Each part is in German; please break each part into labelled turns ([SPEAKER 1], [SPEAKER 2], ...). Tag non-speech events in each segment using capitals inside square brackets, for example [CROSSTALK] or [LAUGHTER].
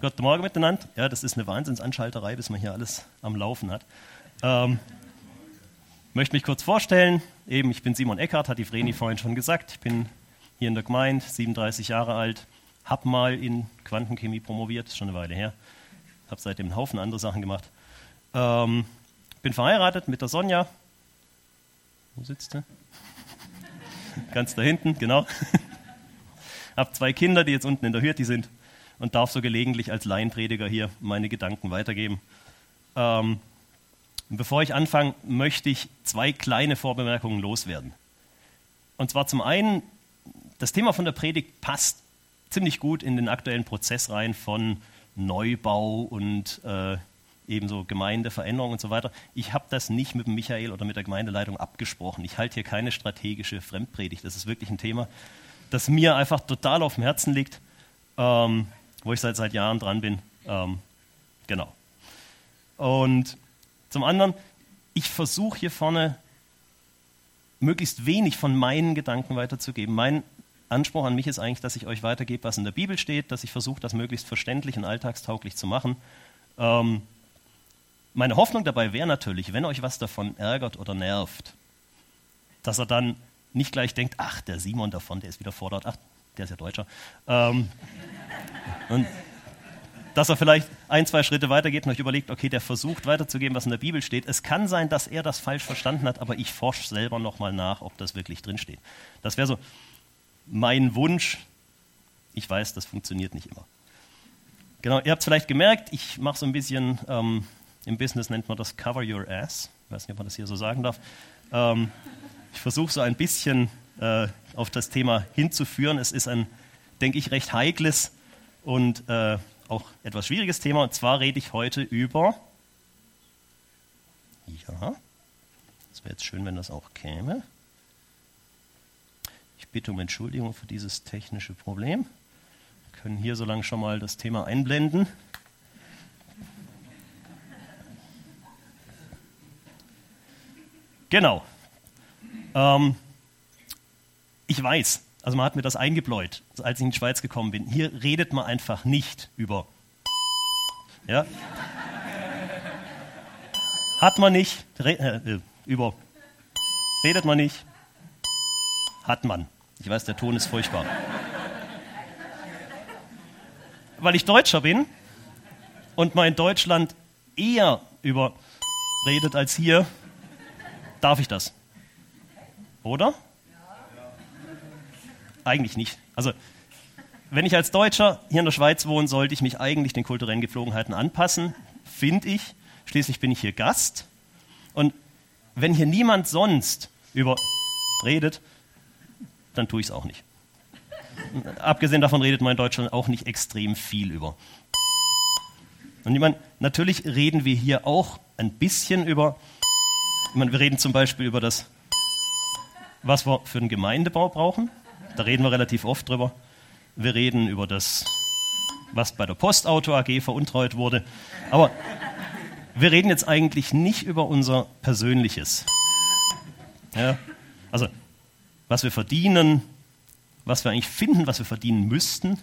[SPEAKER 1] Guten Morgen miteinander. Ja, das ist eine Wahnsinnsanschalterei, bis man hier alles am Laufen hat. Ähm, möchte mich kurz vorstellen. Eben, ich bin Simon Eckhardt, hat die Vreni vorhin schon gesagt. Ich bin hier in der Gemeinde, 37 Jahre alt, habe mal in Quantenchemie promoviert, schon eine Weile her. Habe seitdem einen Haufen andere Sachen gemacht. Ähm, bin verheiratet mit der Sonja. Wo sitzt sie? Ganz da hinten, genau. [LAUGHS] habe zwei Kinder, die jetzt unten in der Hürde sind und darf so gelegentlich als Laienprediger hier meine Gedanken weitergeben. Ähm, bevor ich anfange, möchte ich zwei kleine Vorbemerkungen loswerden. Und zwar zum einen, das Thema von der Predigt passt ziemlich gut in den aktuellen Prozess rein von Neubau und äh, ebenso Gemeindeveränderung und so weiter. Ich habe das nicht mit Michael oder mit der Gemeindeleitung abgesprochen. Ich halte hier keine strategische Fremdpredigt. Das ist wirklich ein Thema, das mir einfach total auf dem Herzen liegt. Ähm, wo ich seit, seit Jahren dran bin. Ähm, genau. Und zum anderen, ich versuche hier vorne möglichst wenig von meinen Gedanken weiterzugeben. Mein Anspruch an mich ist eigentlich, dass ich euch weitergebe, was in der Bibel steht, dass ich versuche, das möglichst verständlich und alltagstauglich zu machen. Ähm, meine Hoffnung dabei wäre natürlich, wenn euch was davon ärgert oder nervt, dass er dann nicht gleich denkt, ach, der Simon davon, der ist wieder vor dort, ach, der ist ja Deutscher. Ähm, und dass er vielleicht ein, zwei Schritte weitergeht und euch überlegt, okay, der versucht weiterzugeben, was in der Bibel steht. Es kann sein, dass er das falsch verstanden hat, aber ich forsche selber nochmal nach, ob das wirklich drinsteht. Das wäre so mein Wunsch. Ich weiß, das funktioniert nicht immer. Genau, ihr habt es vielleicht gemerkt, ich mache so ein bisschen, ähm, im Business nennt man das Cover Your Ass. Ich weiß nicht, ob man das hier so sagen darf. Ähm, ich versuche so ein bisschen äh, auf das Thema hinzuführen. Es ist ein, denke ich, recht heikles und äh, auch etwas schwieriges Thema. Und zwar rede ich heute über. Ja, es wäre jetzt schön, wenn das auch käme. Ich bitte um Entschuldigung für dieses technische Problem. Wir können hier so lange schon mal das Thema einblenden. Genau. Ähm, ich weiß, also man hat mir das eingebläut, als ich in die Schweiz gekommen bin. Hier redet man einfach nicht über. Ja? Hat man nicht. Re äh, über. Redet man nicht. Hat man. Ich weiß, der Ton ist furchtbar. Weil ich Deutscher bin und man in Deutschland eher über redet als hier, darf ich das. Oder? Eigentlich nicht. Also, wenn ich als Deutscher hier in der Schweiz wohne, sollte ich mich eigentlich den kulturellen Gepflogenheiten anpassen, finde ich. Schließlich bin ich hier Gast. Und wenn hier niemand sonst über redet, dann tue ich es auch nicht. Abgesehen davon redet man in Deutschland auch nicht extrem viel über. Und ich meine, natürlich reden wir hier auch ein bisschen über, ich meine, wir reden zum Beispiel über das, was wir für den Gemeindebau brauchen. Da reden wir relativ oft drüber. Wir reden über das, was bei der Postauto AG veruntreut wurde. Aber wir reden jetzt eigentlich nicht über unser Persönliches. Ja, also, was wir verdienen, was wir eigentlich finden, was wir verdienen müssten,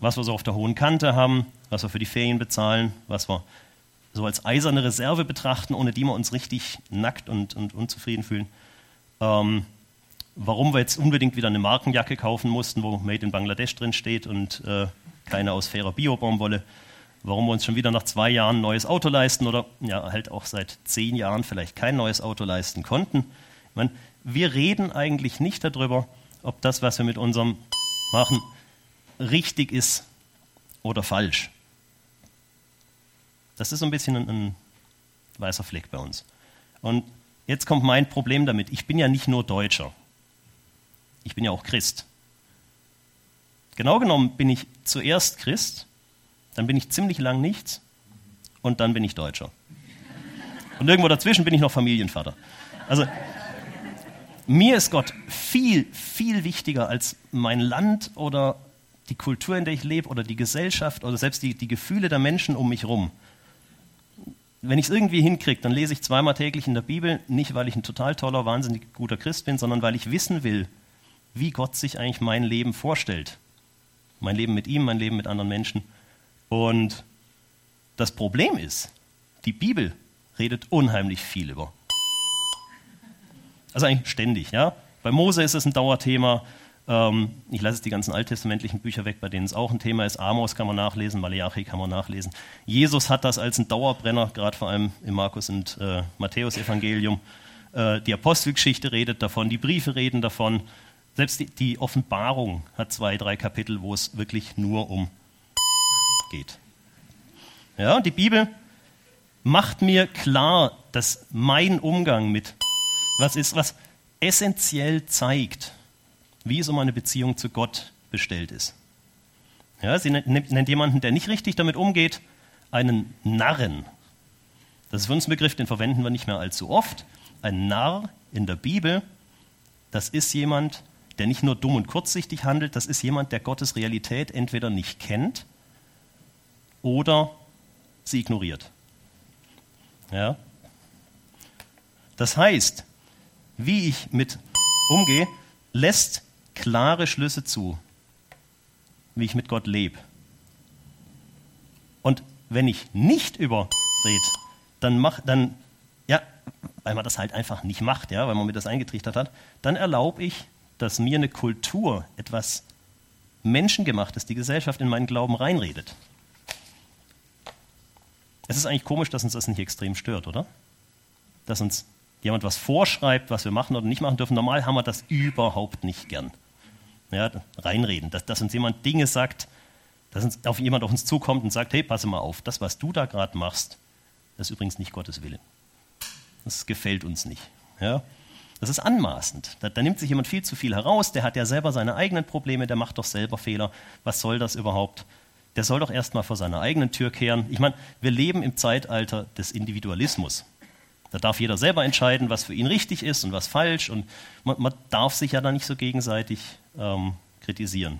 [SPEAKER 1] was wir so auf der hohen Kante haben, was wir für die Ferien bezahlen, was wir so als eiserne Reserve betrachten, ohne die wir uns richtig nackt und, und unzufrieden fühlen. Ähm, warum wir jetzt unbedingt wieder eine Markenjacke kaufen mussten, wo Made in Bangladesch drin steht und äh, keine aus fairer Bio-Baumwolle. Warum wir uns schon wieder nach zwei Jahren ein neues Auto leisten oder ja halt auch seit zehn Jahren vielleicht kein neues Auto leisten konnten. Ich meine, wir reden eigentlich nicht darüber, ob das, was wir mit unserem machen, richtig ist oder falsch. Das ist so ein bisschen ein, ein weißer Fleck bei uns. Und jetzt kommt mein Problem damit. Ich bin ja nicht nur Deutscher. Ich bin ja auch Christ. Genau genommen bin ich zuerst Christ, dann bin ich ziemlich lang nichts und dann bin ich Deutscher. Und irgendwo dazwischen bin ich noch Familienvater. Also mir ist Gott viel, viel wichtiger als mein Land oder die Kultur, in der ich lebe oder die Gesellschaft oder selbst die, die Gefühle der Menschen um mich herum. Wenn ich es irgendwie hinkriege, dann lese ich zweimal täglich in der Bibel, nicht weil ich ein total toller, wahnsinnig guter Christ bin, sondern weil ich wissen will, wie Gott sich eigentlich mein Leben vorstellt. Mein Leben mit ihm, mein Leben mit anderen Menschen. Und das Problem ist, die Bibel redet unheimlich viel über. Also eigentlich ständig, ja. Bei Mose ist es ein Dauerthema. Ähm, ich lasse jetzt die ganzen alttestamentlichen Bücher weg, bei denen es auch ein Thema ist. Amos kann man nachlesen, Malachi kann man nachlesen. Jesus hat das als ein Dauerbrenner, gerade vor allem im Markus- und äh, Matthäus-Evangelium. Äh, die Apostelgeschichte redet davon, die Briefe reden davon. Selbst die, die Offenbarung hat zwei, drei Kapitel, wo es wirklich nur um geht. Ja, die Bibel macht mir klar, dass mein Umgang mit was ist, was essentiell zeigt, wie es um eine Beziehung zu Gott bestellt ist. Ja, sie nennt jemanden, der nicht richtig damit umgeht, einen Narren. Das ist für uns ein Begriff, den verwenden wir nicht mehr allzu oft. Ein Narr in der Bibel, das ist jemand, der nicht nur dumm und kurzsichtig handelt, das ist jemand, der Gottes Realität entweder nicht kennt oder sie ignoriert. Ja? Das heißt, wie ich mit umgehe, lässt klare Schlüsse zu, wie ich mit Gott lebe. Und wenn ich nicht überrede, dann mach, dann, ja, weil man das halt einfach nicht macht, ja, weil man mir das eingetrichtert hat, dann erlaube ich, dass mir eine Kultur, etwas Menschengemachtes, die Gesellschaft in meinen Glauben reinredet. Es ist eigentlich komisch, dass uns das nicht extrem stört, oder? Dass uns jemand was vorschreibt, was wir machen oder nicht machen dürfen. Normal haben wir das überhaupt nicht gern. Ja, reinreden, dass, dass uns jemand Dinge sagt, dass uns, auf jemand auf uns zukommt und sagt, hey, passe mal auf, das, was du da gerade machst, das ist übrigens nicht Gottes Wille. Das gefällt uns nicht. Ja? Das ist anmaßend. Da, da nimmt sich jemand viel zu viel heraus, der hat ja selber seine eigenen Probleme, der macht doch selber Fehler. Was soll das überhaupt? Der soll doch erstmal vor seiner eigenen Tür kehren. Ich meine, wir leben im Zeitalter des Individualismus. Da darf jeder selber entscheiden, was für ihn richtig ist und was falsch. Und man, man darf sich ja da nicht so gegenseitig ähm, kritisieren.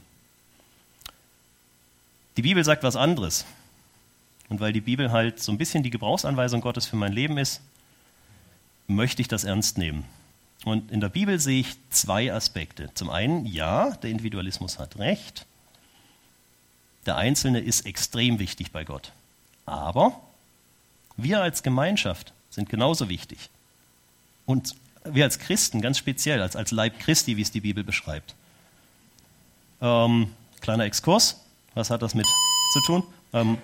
[SPEAKER 1] Die Bibel sagt was anderes. Und weil die Bibel halt so ein bisschen die Gebrauchsanweisung Gottes für mein Leben ist, möchte ich das ernst nehmen. Und in der Bibel sehe ich zwei Aspekte. Zum einen, ja, der Individualismus hat recht. Der Einzelne ist extrem wichtig bei Gott. Aber wir als Gemeinschaft sind genauso wichtig. Und wir als Christen ganz speziell, als, als Leib Christi, wie es die Bibel beschreibt. Ähm, kleiner Exkurs, was hat das mit zu tun? Ähm,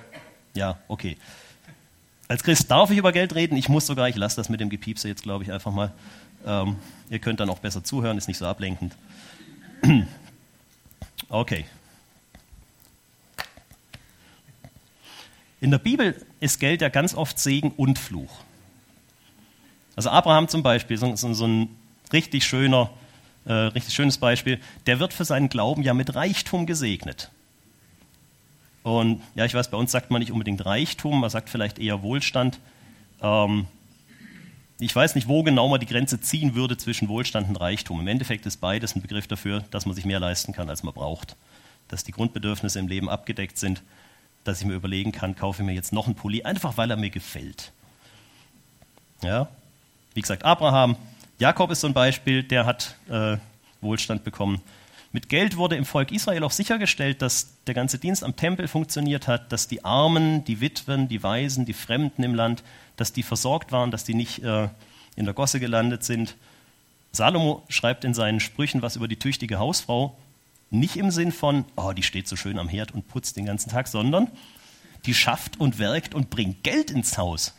[SPEAKER 1] ja, okay. Als Christ darf ich über Geld reden, ich muss sogar, ich lasse das mit dem Gepiepse jetzt, glaube ich, einfach mal. Ähm, ihr könnt dann auch besser zuhören, ist nicht so ablenkend. [CLEARS THROAT] Okay. In der Bibel ist Geld ja ganz oft Segen und Fluch. Also Abraham zum Beispiel, so, so, ein richtig schöner, äh, richtig schönes Beispiel, der wird für seinen Glauben ja mit Reichtum gesegnet. Und ja, ich weiß, bei uns sagt man nicht unbedingt Reichtum, man sagt vielleicht eher Wohlstand. Ähm, ich weiß nicht, wo genau man die Grenze ziehen würde zwischen Wohlstand und Reichtum. Im Endeffekt ist beides ein Begriff dafür, dass man sich mehr leisten kann, als man braucht. Dass die Grundbedürfnisse im Leben abgedeckt sind, dass ich mir überlegen kann, kaufe ich mir jetzt noch einen Pulli, einfach weil er mir gefällt. Ja, wie gesagt, Abraham, Jakob ist so ein Beispiel, der hat äh, Wohlstand bekommen. Mit Geld wurde im Volk Israel auch sichergestellt, dass der ganze Dienst am Tempel funktioniert hat, dass die Armen, die Witwen, die Waisen, die Fremden im Land, dass die versorgt waren, dass die nicht äh, in der Gosse gelandet sind. Salomo schreibt in seinen Sprüchen was über die tüchtige Hausfrau, nicht im Sinn von, oh, die steht so schön am Herd und putzt den ganzen Tag, sondern die schafft und werkt und bringt Geld ins Haus.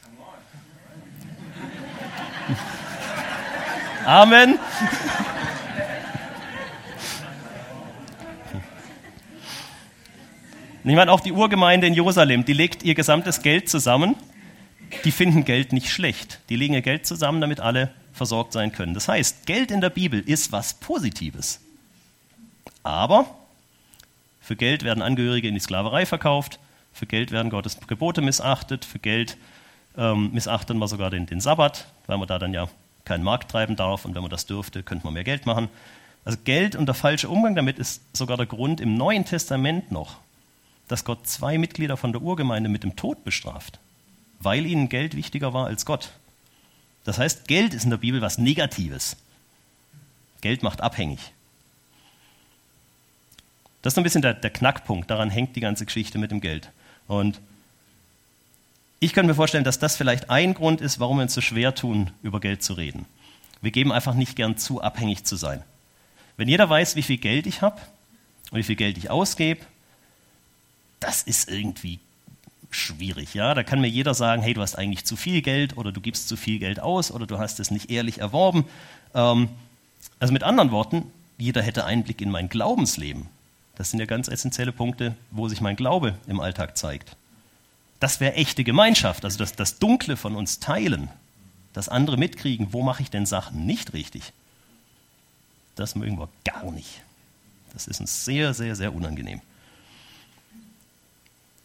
[SPEAKER 1] Amen. Ich meine, auch die Urgemeinde in Jerusalem, die legt ihr gesamtes Geld zusammen. Die finden Geld nicht schlecht. Die legen ihr Geld zusammen, damit alle versorgt sein können. Das heißt, Geld in der Bibel ist was Positives. Aber für Geld werden Angehörige in die Sklaverei verkauft, für Geld werden Gottes Gebote missachtet, für Geld ähm, missachten wir sogar den, den Sabbat, weil man da dann ja keinen Markt treiben darf und wenn man das dürfte, könnte man mehr Geld machen. Also Geld und der falsche Umgang damit ist sogar der Grund im Neuen Testament noch, dass Gott zwei Mitglieder von der Urgemeinde mit dem Tod bestraft, weil ihnen Geld wichtiger war als Gott. Das heißt, Geld ist in der Bibel was Negatives. Geld macht abhängig. Das ist ein bisschen der, der Knackpunkt, daran hängt die ganze Geschichte mit dem Geld. Und ich könnte mir vorstellen, dass das vielleicht ein Grund ist, warum wir uns so schwer tun, über Geld zu reden. Wir geben einfach nicht gern zu, abhängig zu sein. Wenn jeder weiß, wie viel Geld ich habe und wie viel Geld ich ausgebe, das ist irgendwie schwierig. Ja? Da kann mir jeder sagen, hey, du hast eigentlich zu viel Geld oder du gibst zu viel Geld aus oder du hast es nicht ehrlich erworben. Ähm, also mit anderen Worten, jeder hätte Einblick in mein Glaubensleben. Das sind ja ganz essentielle Punkte, wo sich mein Glaube im Alltag zeigt. Das wäre echte Gemeinschaft, also das, das Dunkle von uns teilen, dass andere mitkriegen, wo mache ich denn Sachen nicht richtig. Das mögen wir gar nicht. Das ist uns sehr, sehr, sehr unangenehm.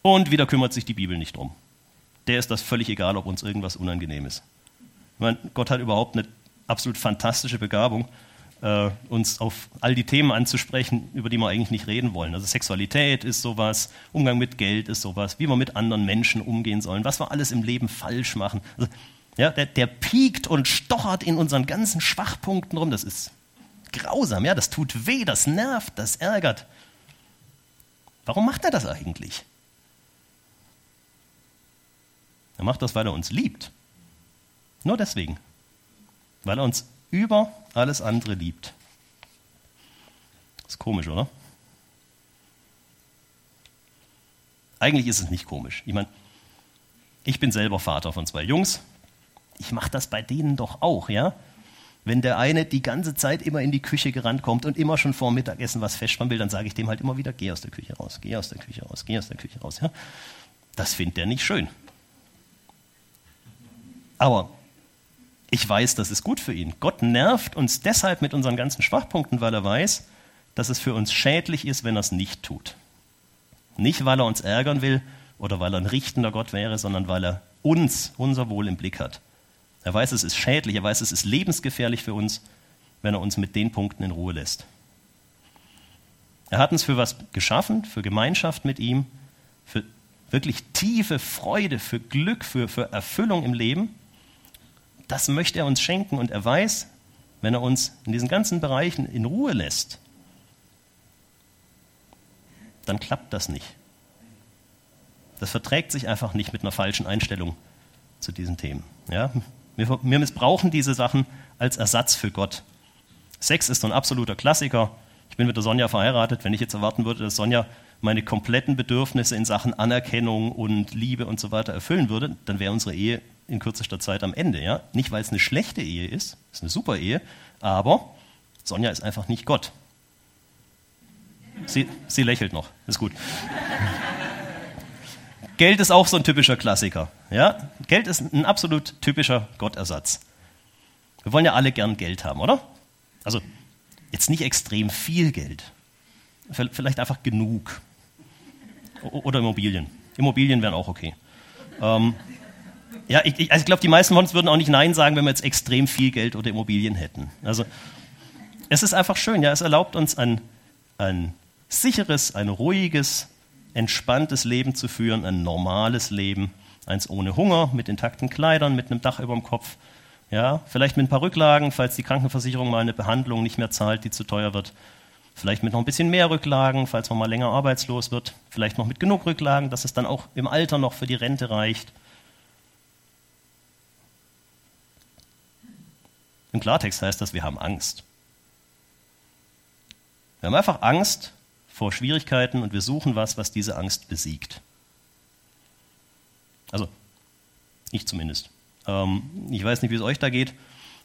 [SPEAKER 1] Und wieder kümmert sich die Bibel nicht drum. Der ist das völlig egal, ob uns irgendwas unangenehm ist. Meine, Gott hat überhaupt eine absolut fantastische Begabung, äh, uns auf all die Themen anzusprechen, über die wir eigentlich nicht reden wollen. Also Sexualität ist sowas, Umgang mit Geld ist sowas, wie wir mit anderen Menschen umgehen sollen, was wir alles im Leben falsch machen. Also, ja, der, der piekt und stochert in unseren ganzen Schwachpunkten rum. Das ist grausam, ja, das tut weh, das nervt, das ärgert. Warum macht er das eigentlich? Er macht das, weil er uns liebt. Nur deswegen. Weil er uns über alles andere liebt. Ist komisch, oder? Eigentlich ist es nicht komisch. Ich meine, ich bin selber Vater von zwei Jungs. Ich mache das bei denen doch auch, ja? Wenn der eine die ganze Zeit immer in die Küche gerannt kommt und immer schon vor Mittagessen was festspannen will, dann sage ich dem halt immer wieder, geh aus der Küche raus, geh aus der Küche raus, geh aus der Küche raus. Ja? Das findet er nicht schön. Aber ich weiß, das ist gut für ihn. Gott nervt uns deshalb mit unseren ganzen Schwachpunkten, weil er weiß, dass es für uns schädlich ist, wenn er es nicht tut. Nicht, weil er uns ärgern will oder weil er ein richtender Gott wäre, sondern weil er uns, unser Wohl im Blick hat. Er weiß, es ist schädlich, er weiß, es ist lebensgefährlich für uns, wenn er uns mit den Punkten in Ruhe lässt. Er hat uns für was geschaffen, für Gemeinschaft mit ihm, für wirklich tiefe Freude, für Glück, für, für Erfüllung im Leben das möchte er uns schenken und er weiß, wenn er uns in diesen ganzen Bereichen in Ruhe lässt, dann klappt das nicht. Das verträgt sich einfach nicht mit einer falschen Einstellung zu diesen Themen. Ja? Wir, wir missbrauchen diese Sachen als Ersatz für Gott. Sex ist so ein absoluter Klassiker. Ich bin mit der Sonja verheiratet. Wenn ich jetzt erwarten würde, dass Sonja meine kompletten Bedürfnisse in Sachen Anerkennung und Liebe und so weiter erfüllen würde, dann wäre unsere Ehe in kürzester Zeit am Ende. Ja? Nicht, weil es eine schlechte Ehe ist, es ist eine super Ehe, aber Sonja ist einfach nicht Gott. Sie, sie lächelt noch, ist gut. [LAUGHS] Geld ist auch so ein typischer Klassiker. Ja? Geld ist ein absolut typischer Gottersatz. Wir wollen ja alle gern Geld haben, oder? Also jetzt nicht extrem viel Geld, vielleicht einfach genug. Oder Immobilien. Immobilien wären auch okay. Ähm, ja, ich, ich, also ich glaube, die meisten von uns würden auch nicht Nein sagen, wenn wir jetzt extrem viel Geld oder Immobilien hätten. Also es ist einfach schön, ja, es erlaubt uns ein, ein sicheres, ein ruhiges, entspanntes Leben zu führen, ein normales Leben, eins ohne Hunger, mit intakten Kleidern, mit einem Dach über dem Kopf, ja, vielleicht mit ein paar Rücklagen, falls die Krankenversicherung mal eine Behandlung nicht mehr zahlt, die zu teuer wird. Vielleicht mit noch ein bisschen mehr Rücklagen, falls man mal länger arbeitslos wird. Vielleicht noch mit genug Rücklagen, dass es dann auch im Alter noch für die Rente reicht. Im Klartext heißt das, wir haben Angst. Wir haben einfach Angst vor Schwierigkeiten und wir suchen was, was diese Angst besiegt. Also, ich zumindest. Ähm, ich weiß nicht, wie es euch da geht.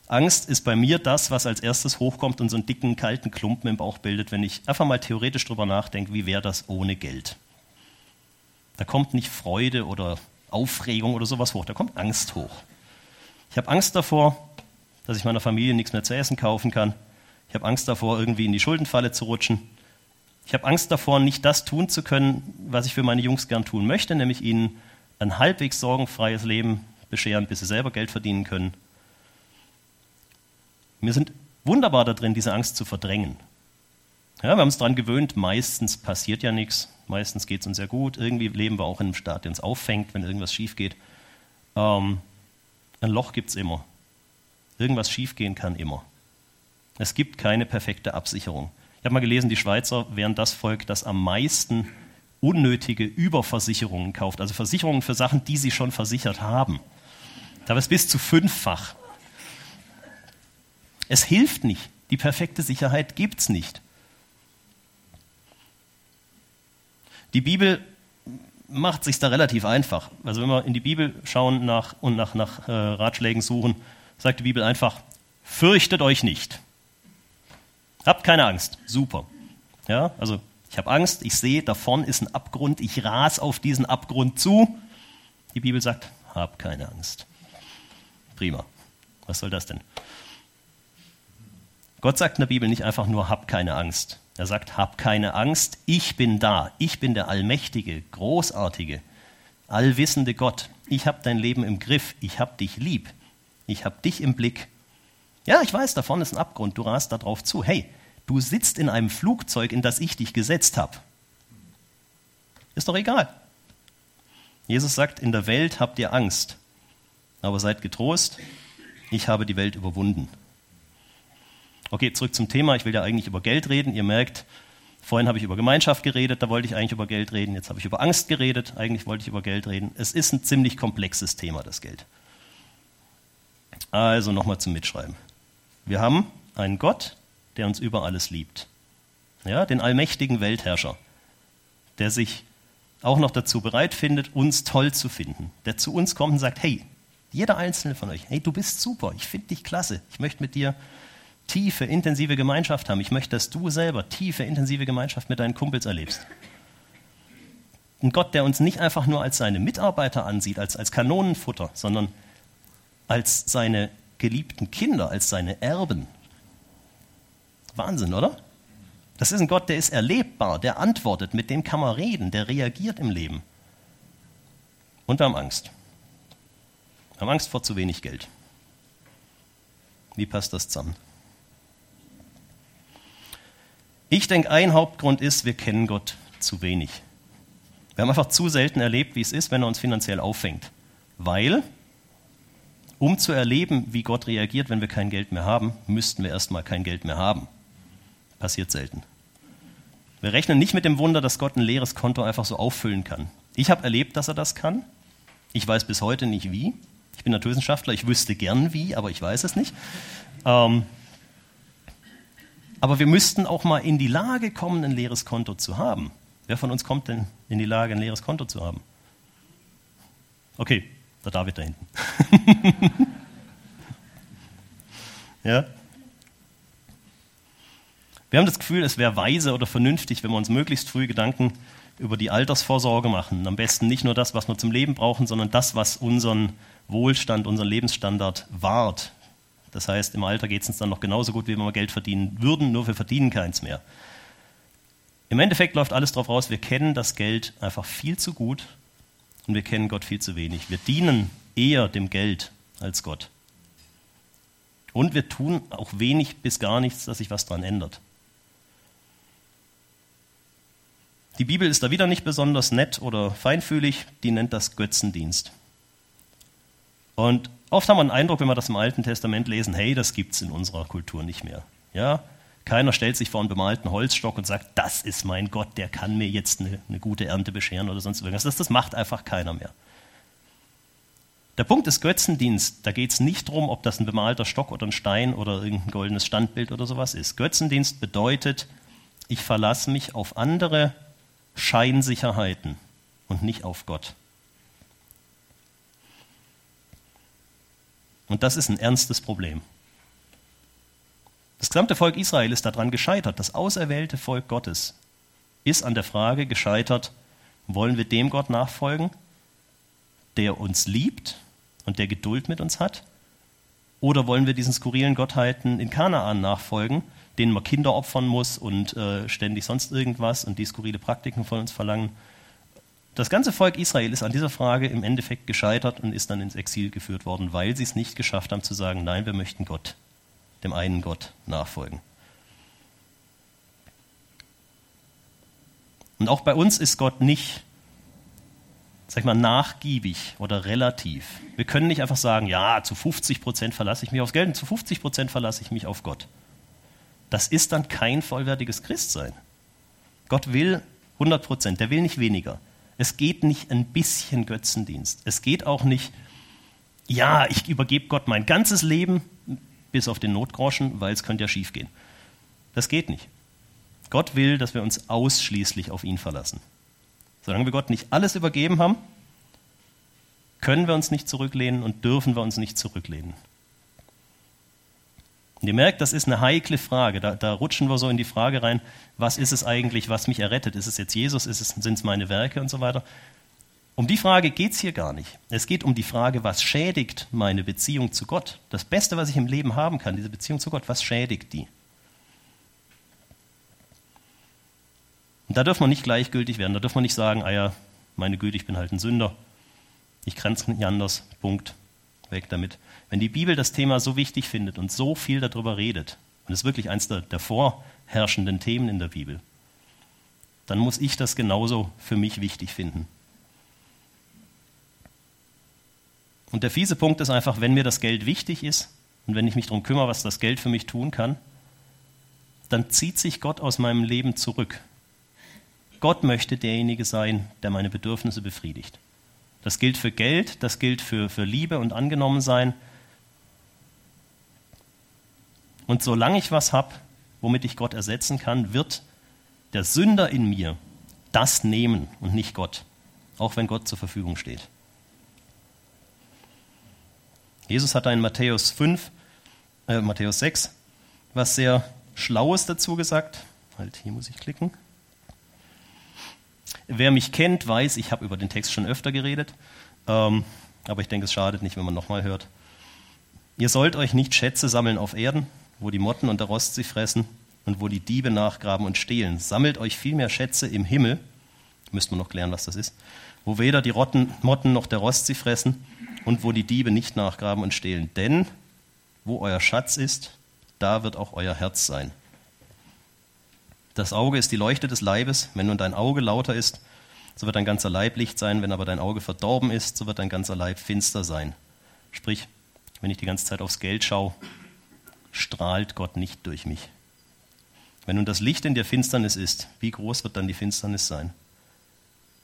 [SPEAKER 1] Angst ist bei mir das, was als erstes hochkommt und so einen dicken, kalten Klumpen im Bauch bildet, wenn ich einfach mal theoretisch drüber nachdenke, wie wäre das ohne Geld. Da kommt nicht Freude oder Aufregung oder sowas hoch, da kommt Angst hoch. Ich habe Angst davor, dass ich meiner Familie nichts mehr zu essen kaufen kann. Ich habe Angst davor, irgendwie in die Schuldenfalle zu rutschen. Ich habe Angst davor, nicht das tun zu können, was ich für meine Jungs gern tun möchte, nämlich ihnen ein halbwegs sorgenfreies Leben bescheren, bis sie selber Geld verdienen können. Wir sind wunderbar darin, diese Angst zu verdrängen. Ja, wir haben uns daran gewöhnt, meistens passiert ja nichts, meistens geht es uns sehr gut, irgendwie leben wir auch in einem Staat, der uns auffängt, wenn irgendwas schief geht. Ähm, ein Loch gibt es immer. Irgendwas schiefgehen kann immer. Es gibt keine perfekte Absicherung. Ich habe mal gelesen, die Schweizer wären das Volk, das am meisten unnötige Überversicherungen kauft, also Versicherungen für Sachen, die sie schon versichert haben. Da ist bis zu fünffach. Es hilft nicht. Die perfekte Sicherheit gibt es nicht. Die Bibel macht sich da relativ einfach. Also wenn wir in die Bibel schauen nach, und nach, nach äh, Ratschlägen suchen, sagt die Bibel einfach, fürchtet euch nicht. Habt keine Angst. Super. Ja, also ich habe Angst, ich sehe, davon ist ein Abgrund, ich ras auf diesen Abgrund zu. Die Bibel sagt, hab keine Angst. Prima. Was soll das denn? Gott sagt in der Bibel nicht einfach nur, hab keine Angst. Er sagt, hab keine Angst, ich bin da. Ich bin der allmächtige, großartige, allwissende Gott. Ich habe dein Leben im Griff. Ich habe dich lieb. Ich habe dich im Blick. Ja, ich weiß, da vorne ist ein Abgrund. Du rast da drauf zu. Hey, du sitzt in einem Flugzeug, in das ich dich gesetzt habe. Ist doch egal. Jesus sagt, in der Welt habt ihr Angst, aber seid getrost, ich habe die Welt überwunden. Okay, zurück zum Thema. Ich will ja eigentlich über Geld reden. Ihr merkt, vorhin habe ich über Gemeinschaft geredet, da wollte ich eigentlich über Geld reden. Jetzt habe ich über Angst geredet, eigentlich wollte ich über Geld reden. Es ist ein ziemlich komplexes Thema, das Geld. Also nochmal zum Mitschreiben. Wir haben einen Gott, der uns über alles liebt. Ja, den allmächtigen Weltherrscher, der sich auch noch dazu bereit findet, uns toll zu finden, der zu uns kommt und sagt, hey, jeder einzelne von euch, hey, du bist super, ich finde dich klasse, ich möchte mit dir tiefe, intensive Gemeinschaft haben. Ich möchte, dass du selber tiefe, intensive Gemeinschaft mit deinen Kumpels erlebst. Ein Gott, der uns nicht einfach nur als seine Mitarbeiter ansieht, als, als Kanonenfutter, sondern als seine geliebten Kinder, als seine Erben, Wahnsinn, oder? Das ist ein Gott, der ist erlebbar, der antwortet, mit dem kann man reden, der reagiert im Leben. Und wir haben Angst. Wir haben Angst vor zu wenig Geld. Wie passt das zusammen? Ich denke, ein Hauptgrund ist, wir kennen Gott zu wenig. Wir haben einfach zu selten erlebt, wie es ist, wenn er uns finanziell auffängt. Weil, um zu erleben, wie Gott reagiert, wenn wir kein Geld mehr haben, müssten wir erstmal kein Geld mehr haben. Passiert selten. Wir rechnen nicht mit dem Wunder, dass Gott ein leeres Konto einfach so auffüllen kann. Ich habe erlebt, dass er das kann. Ich weiß bis heute nicht wie. Ich bin Naturwissenschaftler, ich wüsste gern wie, aber ich weiß es nicht. Ähm, aber wir müssten auch mal in die Lage kommen, ein leeres Konto zu haben. Wer von uns kommt denn in die Lage, ein leeres Konto zu haben? Okay, der David da hinten. [LAUGHS] ja? Wir haben das Gefühl, es wäre weise oder vernünftig, wenn wir uns möglichst früh Gedanken über die Altersvorsorge machen. Am besten nicht nur das, was wir zum Leben brauchen, sondern das, was unseren Wohlstand, unseren Lebensstandard wahrt. Das heißt, im Alter geht es uns dann noch genauso gut, wie wenn wir Geld verdienen würden, nur wir verdienen keins mehr. Im Endeffekt läuft alles darauf raus, wir kennen das Geld einfach viel zu gut und wir kennen Gott viel zu wenig. Wir dienen eher dem Geld als Gott. Und wir tun auch wenig bis gar nichts, dass sich was daran ändert. Die Bibel ist da wieder nicht besonders nett oder feinfühlig, die nennt das Götzendienst. Und oft haben wir den Eindruck, wenn wir das im Alten Testament lesen, hey, das gibt es in unserer Kultur nicht mehr. Ja? Keiner stellt sich vor einen bemalten Holzstock und sagt, das ist mein Gott, der kann mir jetzt eine, eine gute Ernte bescheren oder sonst irgendwas. Das, das macht einfach keiner mehr. Der Punkt des Götzendienst, da geht es nicht darum, ob das ein bemalter Stock oder ein Stein oder irgendein goldenes Standbild oder sowas ist. Götzendienst bedeutet, ich verlasse mich auf andere Scheinsicherheiten und nicht auf Gott. Und das ist ein ernstes Problem. Das gesamte Volk Israel ist daran gescheitert. Das auserwählte Volk Gottes ist an der Frage gescheitert, wollen wir dem Gott nachfolgen, der uns liebt und der Geduld mit uns hat? Oder wollen wir diesen skurrilen Gottheiten in Kanaan nachfolgen, denen man Kinder opfern muss und äh, ständig sonst irgendwas und die skurrile Praktiken von uns verlangen. Das ganze Volk Israel ist an dieser Frage im Endeffekt gescheitert und ist dann ins Exil geführt worden, weil sie es nicht geschafft haben zu sagen, nein, wir möchten Gott, dem einen Gott, nachfolgen. Und auch bei uns ist Gott nicht, sag ich mal, nachgiebig oder relativ. Wir können nicht einfach sagen, ja, zu 50 Prozent verlasse ich mich aufs Geld und zu 50 Prozent verlasse ich mich auf Gott das ist dann kein vollwertiges Christsein. Gott will 100 Prozent. Der will nicht weniger. Es geht nicht ein bisschen Götzendienst. Es geht auch nicht, ja, ich übergebe Gott mein ganzes Leben, bis auf den Notgroschen, weil es könnte ja schiefgehen. Das geht nicht. Gott will, dass wir uns ausschließlich auf ihn verlassen. Solange wir Gott nicht alles übergeben haben, können wir uns nicht zurücklehnen und dürfen wir uns nicht zurücklehnen. Und ihr merkt, das ist eine heikle Frage. Da, da, rutschen wir so in die Frage rein, was ist es eigentlich, was mich errettet? Ist es jetzt Jesus? Sind es meine Werke und so weiter? Um die Frage geht es hier gar nicht. Es geht um die Frage, was schädigt meine Beziehung zu Gott? Das Beste, was ich im Leben haben kann, diese Beziehung zu Gott, was schädigt die? Und da dürfen wir nicht gleichgültig werden. Da dürfen wir nicht sagen, ah ja, meine Güte, ich bin halt ein Sünder. Ich kann es nicht anders. Punkt. Weg damit. Wenn die Bibel das Thema so wichtig findet und so viel darüber redet, und es ist wirklich eines der, der vorherrschenden Themen in der Bibel, dann muss ich das genauso für mich wichtig finden. Und der fiese Punkt ist einfach, wenn mir das Geld wichtig ist und wenn ich mich darum kümmere, was das Geld für mich tun kann, dann zieht sich Gott aus meinem Leben zurück. Gott möchte derjenige sein, der meine Bedürfnisse befriedigt. Das gilt für Geld, das gilt für, für Liebe und Angenommensein. Und solange ich was habe, womit ich Gott ersetzen kann, wird der Sünder in mir das nehmen und nicht Gott, auch wenn Gott zur Verfügung steht. Jesus hat da in Matthäus 5, äh, Matthäus 6 was sehr Schlaues dazu gesagt. Halt, hier muss ich klicken. Wer mich kennt, weiß, ich habe über den Text schon öfter geredet, ähm, aber ich denke, es schadet nicht, wenn man nochmal hört. Ihr sollt euch nicht Schätze sammeln auf Erden, wo die Motten und der Rost sie fressen und wo die Diebe nachgraben und stehlen. Sammelt euch vielmehr Schätze im Himmel, müsste man noch klären, was das ist, wo weder die Rotten, Motten noch der Rost sie fressen und wo die Diebe nicht nachgraben und stehlen. Denn wo euer Schatz ist, da wird auch euer Herz sein. Das Auge ist die Leuchte des Leibes. Wenn nun dein Auge lauter ist, so wird dein ganzer Leib Licht sein. Wenn aber dein Auge verdorben ist, so wird dein ganzer Leib finster sein. Sprich, wenn ich die ganze Zeit aufs Geld schaue, strahlt Gott nicht durch mich. Wenn nun das Licht in der Finsternis ist, wie groß wird dann die Finsternis sein?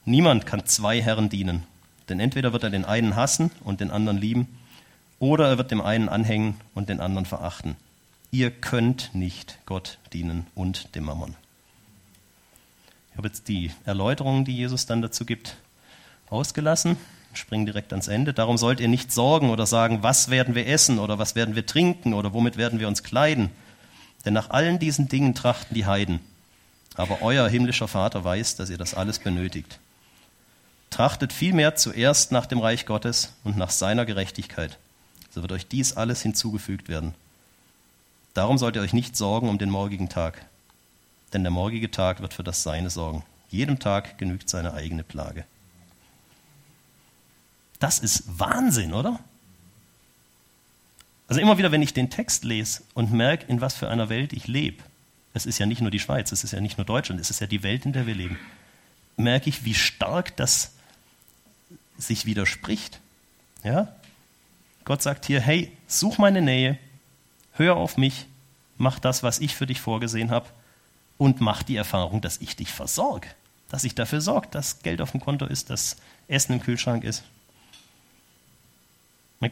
[SPEAKER 1] Niemand kann zwei Herren dienen, denn entweder wird er den einen hassen und den anderen lieben, oder er wird dem einen anhängen und den anderen verachten. Ihr könnt nicht Gott dienen und dem Mammon. Ich habe jetzt die Erläuterungen, die Jesus dann dazu gibt, ausgelassen. Springen direkt ans Ende. Darum sollt ihr nicht sorgen oder sagen, was werden wir essen oder was werden wir trinken oder womit werden wir uns kleiden. Denn nach allen diesen Dingen trachten die Heiden. Aber euer himmlischer Vater weiß, dass ihr das alles benötigt. Trachtet vielmehr zuerst nach dem Reich Gottes und nach seiner Gerechtigkeit. So wird euch dies alles hinzugefügt werden. Darum sollt ihr euch nicht sorgen um den morgigen Tag denn der morgige Tag wird für das Seine sorgen. Jedem Tag genügt seine eigene Plage. Das ist Wahnsinn, oder? Also immer wieder, wenn ich den Text lese und merke, in was für einer Welt ich lebe, es ist ja nicht nur die Schweiz, es ist ja nicht nur Deutschland, es ist ja die Welt, in der wir leben, merke ich, wie stark das sich widerspricht. Ja? Gott sagt hier, hey, such meine Nähe, hör auf mich, mach das, was ich für dich vorgesehen habe und mach die Erfahrung, dass ich dich versorge. Dass ich dafür sorge, dass Geld auf dem Konto ist, dass Essen im Kühlschrank ist.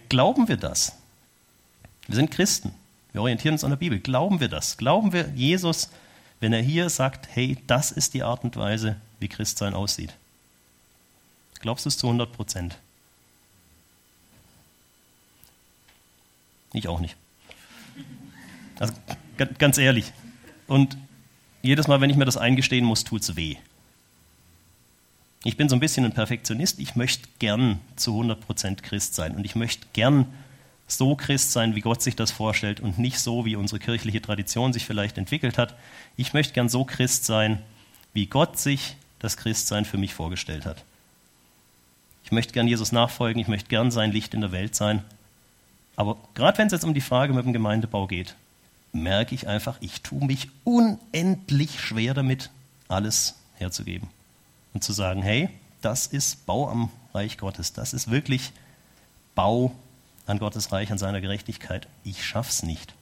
[SPEAKER 1] Glauben wir das? Wir sind Christen. Wir orientieren uns an der Bibel. Glauben wir das? Glauben wir Jesus, wenn er hier sagt, hey, das ist die Art und Weise, wie Christsein aussieht? Glaubst du es zu 100 Prozent? Ich auch nicht. Also ganz ehrlich. Und jedes Mal, wenn ich mir das eingestehen muss, tut es weh. Ich bin so ein bisschen ein Perfektionist. Ich möchte gern zu 100% Christ sein. Und ich möchte gern so Christ sein, wie Gott sich das vorstellt und nicht so, wie unsere kirchliche Tradition sich vielleicht entwickelt hat. Ich möchte gern so Christ sein, wie Gott sich das Christsein für mich vorgestellt hat. Ich möchte gern Jesus nachfolgen. Ich möchte gern sein Licht in der Welt sein. Aber gerade wenn es jetzt um die Frage mit dem Gemeindebau geht, merke ich einfach, ich tue mich unendlich schwer damit, alles herzugeben. Und zu sagen, hey, das ist Bau am Reich Gottes. Das ist wirklich Bau an Gottes Reich, an seiner Gerechtigkeit. Ich schaff's nicht.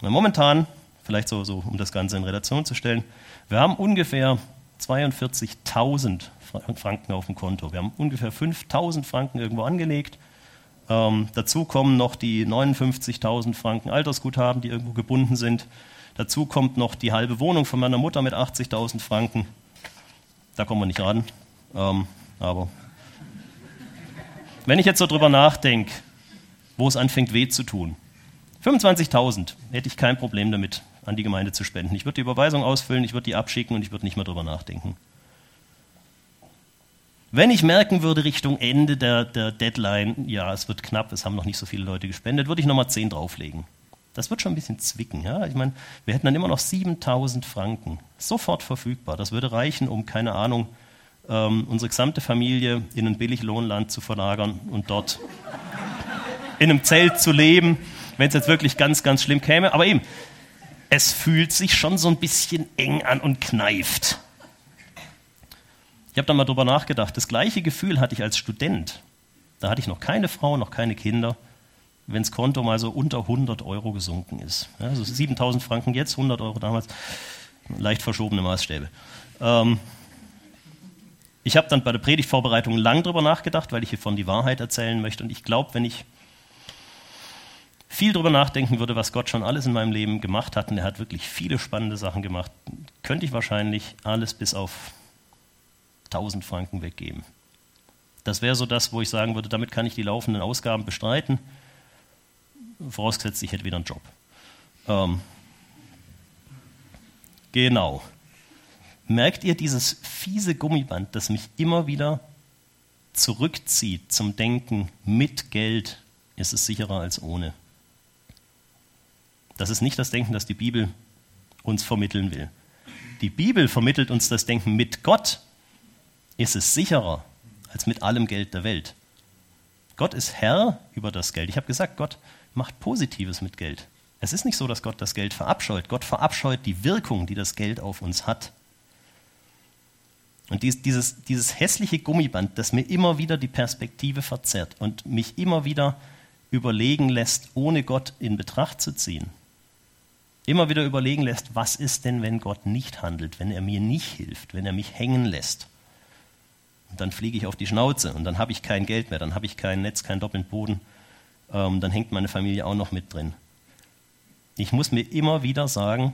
[SPEAKER 1] Momentan vielleicht so, so, um das Ganze in Relation zu stellen. Wir haben ungefähr 42.000 Franken auf dem Konto. Wir haben ungefähr 5.000 Franken irgendwo angelegt. Ähm, dazu kommen noch die 59.000 Franken Altersguthaben, die irgendwo gebunden sind. Dazu kommt noch die halbe Wohnung von meiner Mutter mit 80.000 Franken. Da kommen wir nicht ran. Ähm, aber wenn ich jetzt so drüber nachdenke, wo es anfängt weh zu tun, 25.000 hätte ich kein Problem damit, an die Gemeinde zu spenden. Ich würde die Überweisung ausfüllen, ich würde die abschicken und ich würde nicht mehr drüber nachdenken. Wenn ich merken würde, Richtung Ende der, der Deadline, ja, es wird knapp, es haben noch nicht so viele Leute gespendet, würde ich nochmal 10 drauflegen. Das wird schon ein bisschen zwicken. Ja? Ich meine, wir hätten dann immer noch 7000 Franken sofort verfügbar. Das würde reichen, um, keine Ahnung, ähm, unsere gesamte Familie in ein Billiglohnland zu verlagern und dort in einem Zelt zu leben, wenn es jetzt wirklich ganz, ganz schlimm käme. Aber eben, es fühlt sich schon so ein bisschen eng an und kneift. Ich habe dann mal drüber nachgedacht. Das gleiche Gefühl hatte ich als Student. Da hatte ich noch keine Frau, noch keine Kinder. Wenn das Konto mal so unter 100 Euro gesunken ist. Also 7000 Franken jetzt, 100 Euro damals. Leicht verschobene Maßstäbe. Ähm, ich habe dann bei der Predigtvorbereitung lang drüber nachgedacht, weil ich hier von die Wahrheit erzählen möchte. Und ich glaube, wenn ich viel drüber nachdenken würde, was Gott schon alles in meinem Leben gemacht hat, und er hat wirklich viele spannende Sachen gemacht, könnte ich wahrscheinlich alles bis auf 1000 Franken weggeben. Das wäre so das, wo ich sagen würde, damit kann ich die laufenden Ausgaben bestreiten, vorausgesetzt, ich hätte wieder einen Job. Ähm, genau. Merkt ihr dieses fiese Gummiband, das mich immer wieder zurückzieht zum Denken, mit Geld ist es sicherer als ohne? Das ist nicht das Denken, das die Bibel uns vermitteln will. Die Bibel vermittelt uns das Denken mit Gott ist es sicherer als mit allem Geld der Welt. Gott ist Herr über das Geld. Ich habe gesagt, Gott macht Positives mit Geld. Es ist nicht so, dass Gott das Geld verabscheut. Gott verabscheut die Wirkung, die das Geld auf uns hat. Und dieses, dieses hässliche Gummiband, das mir immer wieder die Perspektive verzerrt und mich immer wieder überlegen lässt, ohne Gott in Betracht zu ziehen. Immer wieder überlegen lässt, was ist denn, wenn Gott nicht handelt, wenn er mir nicht hilft, wenn er mich hängen lässt. Und dann fliege ich auf die Schnauze und dann habe ich kein Geld mehr, dann habe ich kein Netz, keinen doppelten Boden. Ähm, dann hängt meine Familie auch noch mit drin. Ich muss mir immer wieder sagen,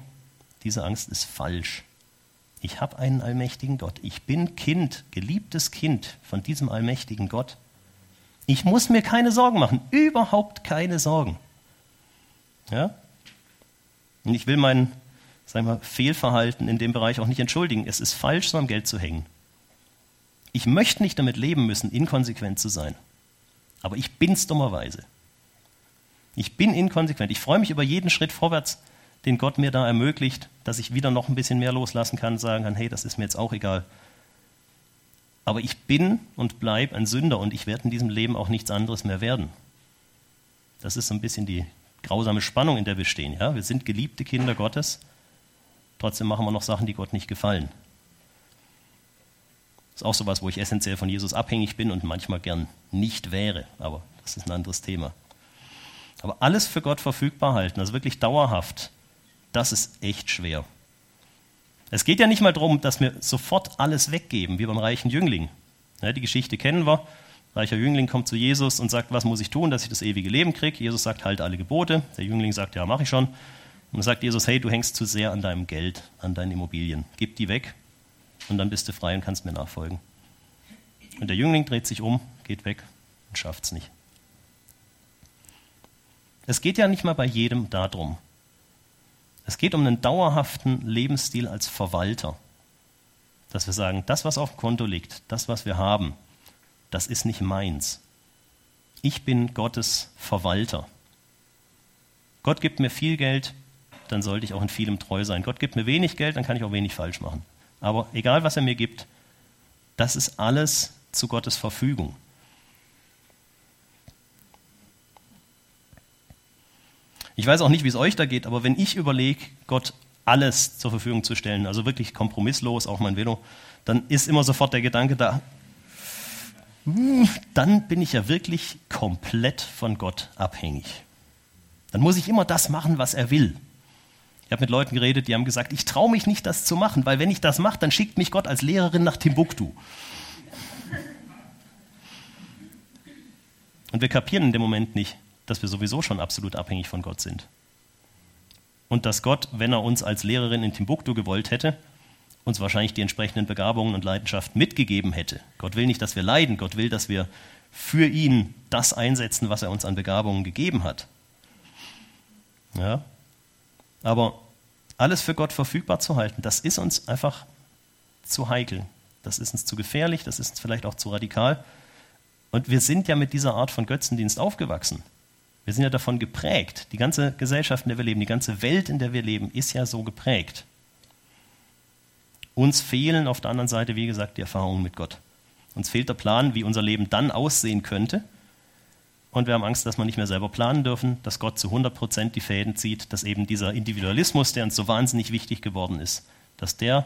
[SPEAKER 1] diese Angst ist falsch. Ich habe einen allmächtigen Gott. Ich bin Kind, geliebtes Kind von diesem allmächtigen Gott. Ich muss mir keine Sorgen machen, überhaupt keine Sorgen. Ja? Und ich will mein sagen wir, Fehlverhalten in dem Bereich auch nicht entschuldigen. Es ist falsch, so am Geld zu hängen. Ich möchte nicht damit leben müssen, inkonsequent zu sein. Aber ich bin's dummerweise. Ich bin inkonsequent. Ich freue mich über jeden Schritt vorwärts, den Gott mir da ermöglicht, dass ich wieder noch ein bisschen mehr loslassen kann, sagen kann, hey, das ist mir jetzt auch egal. Aber ich bin und bleibe ein Sünder und ich werde in diesem Leben auch nichts anderes mehr werden. Das ist so ein bisschen die grausame Spannung, in der wir stehen. Ja? Wir sind geliebte Kinder Gottes, trotzdem machen wir noch Sachen, die Gott nicht gefallen. Das ist auch sowas, wo ich essentiell von Jesus abhängig bin und manchmal gern nicht wäre, aber das ist ein anderes Thema. Aber alles für Gott verfügbar halten, also wirklich dauerhaft, das ist echt schwer. Es geht ja nicht mal darum, dass wir sofort alles weggeben, wie beim reichen Jüngling. Ja, die Geschichte kennen wir. Reicher Jüngling kommt zu Jesus und sagt, was muss ich tun, dass ich das ewige Leben kriege? Jesus sagt, halt alle Gebote. Der Jüngling sagt, ja, mache ich schon. Und dann sagt Jesus, hey, du hängst zu sehr an deinem Geld, an deinen Immobilien. Gib die weg und dann bist du frei und kannst mir nachfolgen. Und der Jüngling dreht sich um, geht weg und schafft es nicht. Es geht ja nicht mal bei jedem darum. Es geht um einen dauerhaften Lebensstil als Verwalter. Dass wir sagen, das, was auf dem Konto liegt, das, was wir haben, das ist nicht meins. Ich bin Gottes Verwalter. Gott gibt mir viel Geld, dann sollte ich auch in vielem treu sein. Gott gibt mir wenig Geld, dann kann ich auch wenig falsch machen. Aber egal, was er mir gibt, das ist alles zu Gottes Verfügung. Ich weiß auch nicht, wie es euch da geht, aber wenn ich überlege, Gott alles zur Verfügung zu stellen, also wirklich kompromisslos, auch mein Velo, dann ist immer sofort der Gedanke da, dann bin ich ja wirklich komplett von Gott abhängig. Dann muss ich immer das machen, was er will. Ich habe mit Leuten geredet, die haben gesagt, ich traue mich nicht, das zu machen, weil wenn ich das mache, dann schickt mich Gott als Lehrerin nach Timbuktu. Und wir kapieren in dem Moment nicht, dass wir sowieso schon absolut abhängig von Gott sind. Und dass Gott, wenn er uns als Lehrerin in Timbuktu gewollt hätte, uns wahrscheinlich die entsprechenden Begabungen und Leidenschaften mitgegeben hätte. Gott will nicht, dass wir leiden, Gott will, dass wir für ihn das einsetzen, was er uns an Begabungen gegeben hat. Ja? Aber alles für Gott verfügbar zu halten, das ist uns einfach zu heikel. Das ist uns zu gefährlich, das ist uns vielleicht auch zu radikal. Und wir sind ja mit dieser Art von Götzendienst aufgewachsen. Wir sind ja davon geprägt. Die ganze Gesellschaft, in der wir leben, die ganze Welt, in der wir leben, ist ja so geprägt. Uns fehlen auf der anderen Seite, wie gesagt, die Erfahrungen mit Gott. Uns fehlt der Plan, wie unser Leben dann aussehen könnte. Und wir haben Angst, dass wir nicht mehr selber planen dürfen, dass Gott zu 100 Prozent die Fäden zieht, dass eben dieser Individualismus, der uns so wahnsinnig wichtig geworden ist, dass der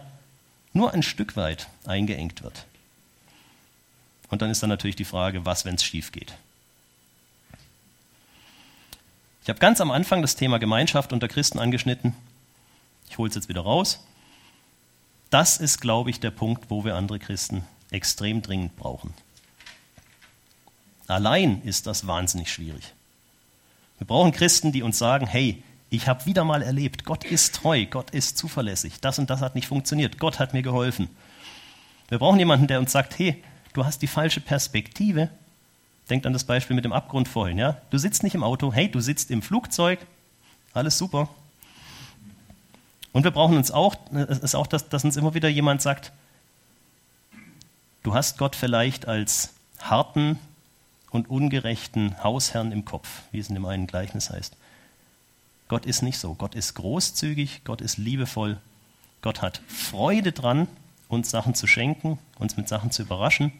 [SPEAKER 1] nur ein Stück weit eingeengt wird. Und dann ist dann natürlich die Frage, was, wenn es schief geht. Ich habe ganz am Anfang das Thema Gemeinschaft unter Christen angeschnitten. Ich hole es jetzt wieder raus. Das ist, glaube ich, der Punkt, wo wir andere Christen extrem dringend brauchen. Allein ist das wahnsinnig schwierig. Wir brauchen Christen, die uns sagen, hey, ich habe wieder mal erlebt, Gott ist treu, Gott ist zuverlässig, das und das hat nicht funktioniert, Gott hat mir geholfen. Wir brauchen jemanden, der uns sagt, hey, du hast die falsche Perspektive. Denkt an das Beispiel mit dem Abgrund vorhin, ja? Du sitzt nicht im Auto, hey, du sitzt im Flugzeug, alles super. Und wir brauchen uns auch, es ist auch, dass, dass uns immer wieder jemand sagt, du hast Gott vielleicht als harten, und ungerechten Hausherrn im Kopf, wie es in dem einen Gleichnis heißt. Gott ist nicht so. Gott ist großzügig, Gott ist liebevoll. Gott hat Freude dran, uns Sachen zu schenken, uns mit Sachen zu überraschen.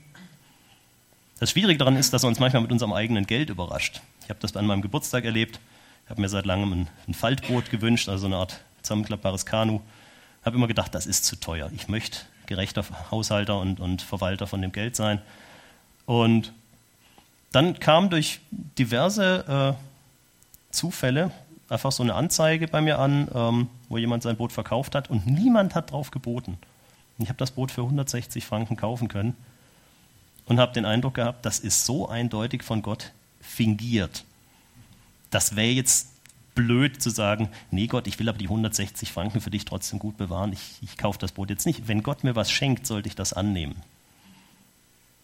[SPEAKER 1] Das Schwierige daran ist, dass er uns manchmal mit unserem eigenen Geld überrascht. Ich habe das an meinem Geburtstag erlebt. Ich habe mir seit langem ein, ein Faltboot gewünscht, also eine Art zusammenklappbares Kanu. Habe immer gedacht, das ist zu teuer. Ich möchte gerechter Haushalter und, und Verwalter von dem Geld sein. Und dann kam durch diverse äh, Zufälle einfach so eine Anzeige bei mir an, ähm, wo jemand sein Boot verkauft hat und niemand hat drauf geboten. Ich habe das Boot für 160 Franken kaufen können und habe den Eindruck gehabt, das ist so eindeutig von Gott fingiert. Das wäre jetzt blöd zu sagen, nee Gott, ich will aber die 160 Franken für dich trotzdem gut bewahren, ich, ich kaufe das Boot jetzt nicht. Wenn Gott mir was schenkt, sollte ich das annehmen.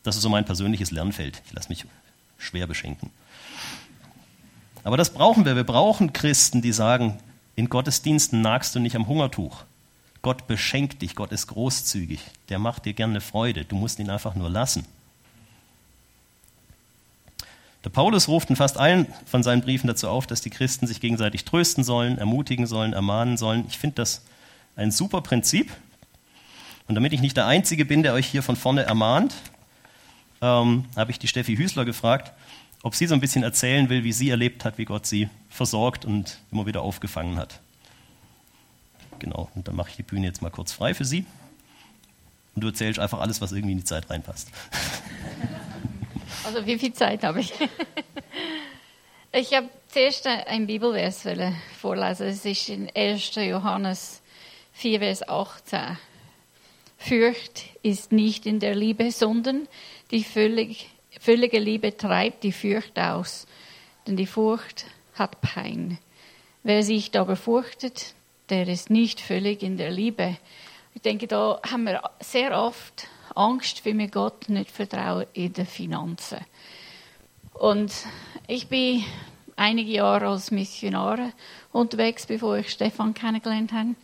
[SPEAKER 1] Das ist so mein persönliches Lernfeld. Ich lasse mich schwer beschenken. Aber das brauchen wir. Wir brauchen Christen, die sagen, in Gottesdiensten nagst du nicht am Hungertuch. Gott beschenkt dich, Gott ist großzügig, der macht dir gerne Freude, du musst ihn einfach nur lassen. Der Paulus ruft in fast allen von seinen Briefen dazu auf, dass die Christen sich gegenseitig trösten sollen, ermutigen sollen, ermahnen sollen. Ich finde das ein super Prinzip. Und damit ich nicht der Einzige bin, der euch hier von vorne ermahnt, ähm, habe ich die Steffi Hüßler gefragt, ob sie so ein bisschen erzählen will, wie sie erlebt hat, wie Gott sie versorgt und immer wieder aufgefangen hat. Genau, und dann mache ich die Bühne jetzt mal kurz frei für sie. Und du erzählst einfach alles, was irgendwie in die Zeit reinpasst. [LAUGHS]
[SPEAKER 2] Also wie viel Zeit habe ich? [LAUGHS] Ich habe zuerst ein Bibelvers vorlesen. Es ist in 1. Johannes 4, Vers 18. Fürcht ist nicht in der Liebe, sondern die völlig, völlige Liebe treibt die Furcht aus, denn die Furcht hat Pein. Wer sich aber fürchtet, der ist nicht völlig in der Liebe. Ich denke, da haben wir sehr oft Angst, weil wir Gott nicht vertrauen in den Finanzen. Und ich bin einige Jahre als Missionar unterwegs, bevor ich Stefan kennengelernt habe.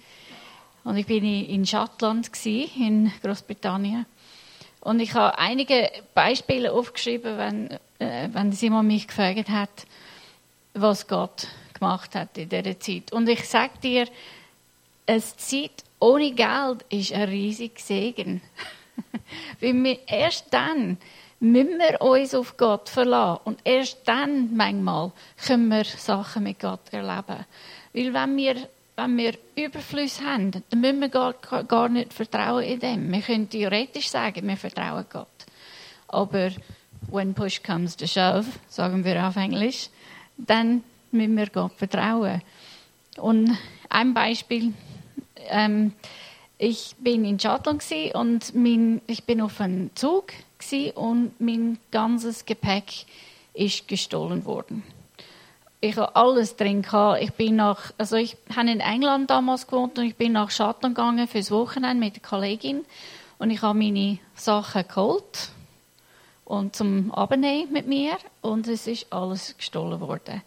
[SPEAKER 2] Und ich bin in Schottland, in Großbritannien. Und ich habe einige Beispiele aufgeschrieben, wenn, äh, wenn Simon mich gefragt hat, was Gott gemacht hat in dieser Zeit. Und ich sage dir, eine Zeit ohne Geld ist ein riesiger Segen. [LAUGHS] [LAUGHS] Weil wir erst dann müssen wir uns auf Gott verlassen. Und erst dann, manchmal, können wir Sachen mit Gott erleben. Weil wenn wir wenn wir Überfluss haben, dann müssen wir gar, gar nicht vertrauen in dem. Wir können theoretisch sagen, wir vertrauen Gott. Aber when push comes to shove, sagen wir auf Englisch, dann müssen wir Gott vertrauen. Und ein Beispiel. Ähm, ich bin in Schottland und mein, ich bin auf einem Zug und mein ganzes Gepäck ist gestohlen worden. Ich habe alles drin. Ich bin nach, also ich habe in England damals gewohnt und ich bin nach Schottland gegangen fürs Wochenende mit einer Kollegin und ich habe meine Sachen geholt und zum Abnehmen mit mir und es ist alles gestohlen worden.